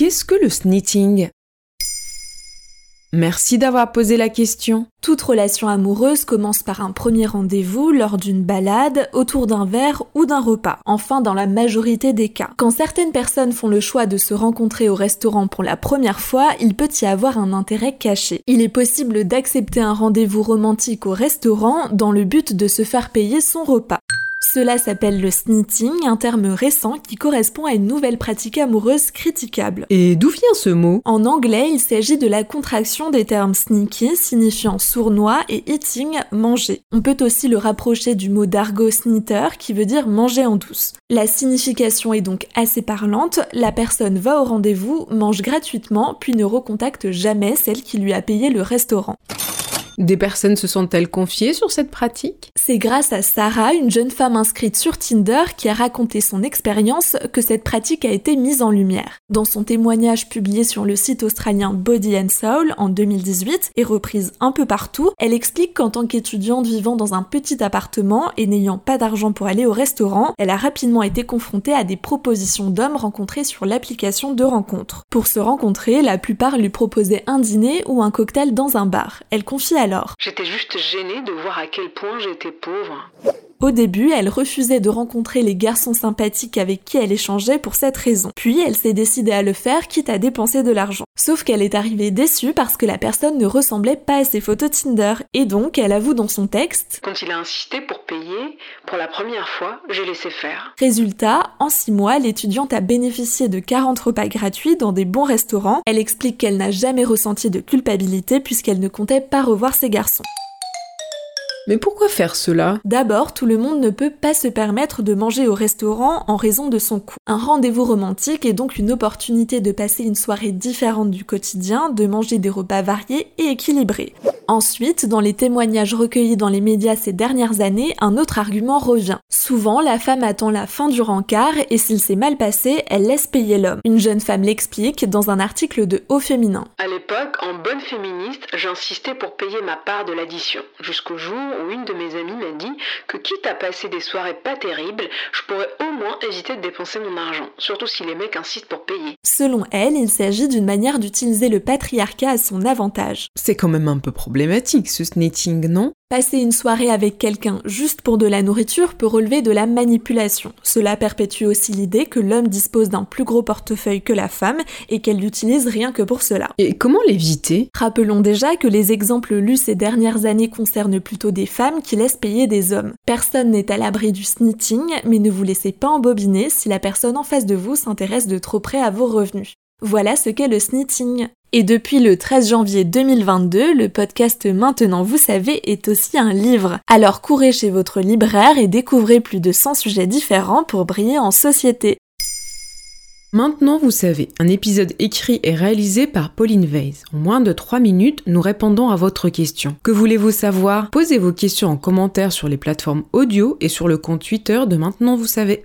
Qu'est-ce que le snitting? Merci d'avoir posé la question. Toute relation amoureuse commence par un premier rendez-vous lors d'une balade, autour d'un verre ou d'un repas. Enfin, dans la majorité des cas. Quand certaines personnes font le choix de se rencontrer au restaurant pour la première fois, il peut y avoir un intérêt caché. Il est possible d'accepter un rendez-vous romantique au restaurant dans le but de se faire payer son repas. Cela s'appelle le snitting, un terme récent qui correspond à une nouvelle pratique amoureuse critiquable. Et d'où vient ce mot? En anglais, il s'agit de la contraction des termes sneaky, signifiant sournois, et eating, manger. On peut aussi le rapprocher du mot d'argot snitter, qui veut dire manger en douce. La signification est donc assez parlante, la personne va au rendez-vous, mange gratuitement, puis ne recontacte jamais celle qui lui a payé le restaurant. Des personnes se sont-elles confiées sur cette pratique? C'est grâce à Sarah, une jeune femme inscrite sur Tinder, qui a raconté son expérience que cette pratique a été mise en lumière. Dans son témoignage publié sur le site australien Body and Soul en 2018 et reprise un peu partout, elle explique qu'en tant qu'étudiante vivant dans un petit appartement et n'ayant pas d'argent pour aller au restaurant, elle a rapidement été confrontée à des propositions d'hommes rencontrés sur l'application de rencontre. Pour se rencontrer, la plupart lui proposaient un dîner ou un cocktail dans un bar. Elle confie J'étais juste gênée de voir à quel point j'étais pauvre. Au début, elle refusait de rencontrer les garçons sympathiques avec qui elle échangeait pour cette raison. Puis elle s'est décidée à le faire quitte à dépenser de l'argent. Sauf qu'elle est arrivée déçue parce que la personne ne ressemblait pas à ses photos Tinder. Et donc, elle avoue dans son texte Quand il a insisté pour payer, pour la première fois, j'ai laissé faire. Résultat, en 6 mois, l'étudiante a bénéficié de 40 repas gratuits dans des bons restaurants. Elle explique qu'elle n'a jamais ressenti de culpabilité puisqu'elle ne comptait pas revoir ses garçons. Mais pourquoi faire cela? D'abord, tout le monde ne peut pas se permettre de manger au restaurant en raison de son coût. Un rendez-vous romantique est donc une opportunité de passer une soirée différente du quotidien, de manger des repas variés et équilibrés. Ensuite, dans les témoignages recueillis dans les médias ces dernières années, un autre argument revient. Souvent, la femme attend la fin du rencard et s'il s'est mal passé, elle laisse payer l'homme. Une jeune femme l'explique dans un article de Haut Féminin. À l'époque, en bonne féministe, j'insistais pour payer ma part de l'addition. Jusqu'au jour où une de mes amies m'a dit que quitte à passer des soirées pas terribles, je pourrais au moins éviter de dépenser mon argent, surtout si les mecs insistent pour payer. Selon elle, il s'agit d'une manière d'utiliser le patriarcat à son avantage. C'est quand même un peu problématique ce snitting, non? Passer une soirée avec quelqu'un juste pour de la nourriture peut relever de la manipulation. Cela perpétue aussi l'idée que l'homme dispose d'un plus gros portefeuille que la femme et qu'elle l'utilise rien que pour cela. Et comment l'éviter? Rappelons déjà que les exemples lus ces dernières années concernent plutôt des femmes qui laissent payer des hommes. Personne n'est à l'abri du snitting, mais ne vous laissez pas embobiner si la personne en face de vous s'intéresse de trop près à vos revenus. Voilà ce qu'est le snitting. Et depuis le 13 janvier 2022, le podcast Maintenant vous savez est aussi un livre. Alors courez chez votre libraire et découvrez plus de 100 sujets différents pour briller en société. Maintenant, vous savez, un épisode écrit et réalisé par Pauline Weiss. En moins de 3 minutes, nous répondons à votre question. Que voulez-vous savoir? Posez vos questions en commentaire sur les plateformes audio et sur le compte Twitter de Maintenant, vous savez.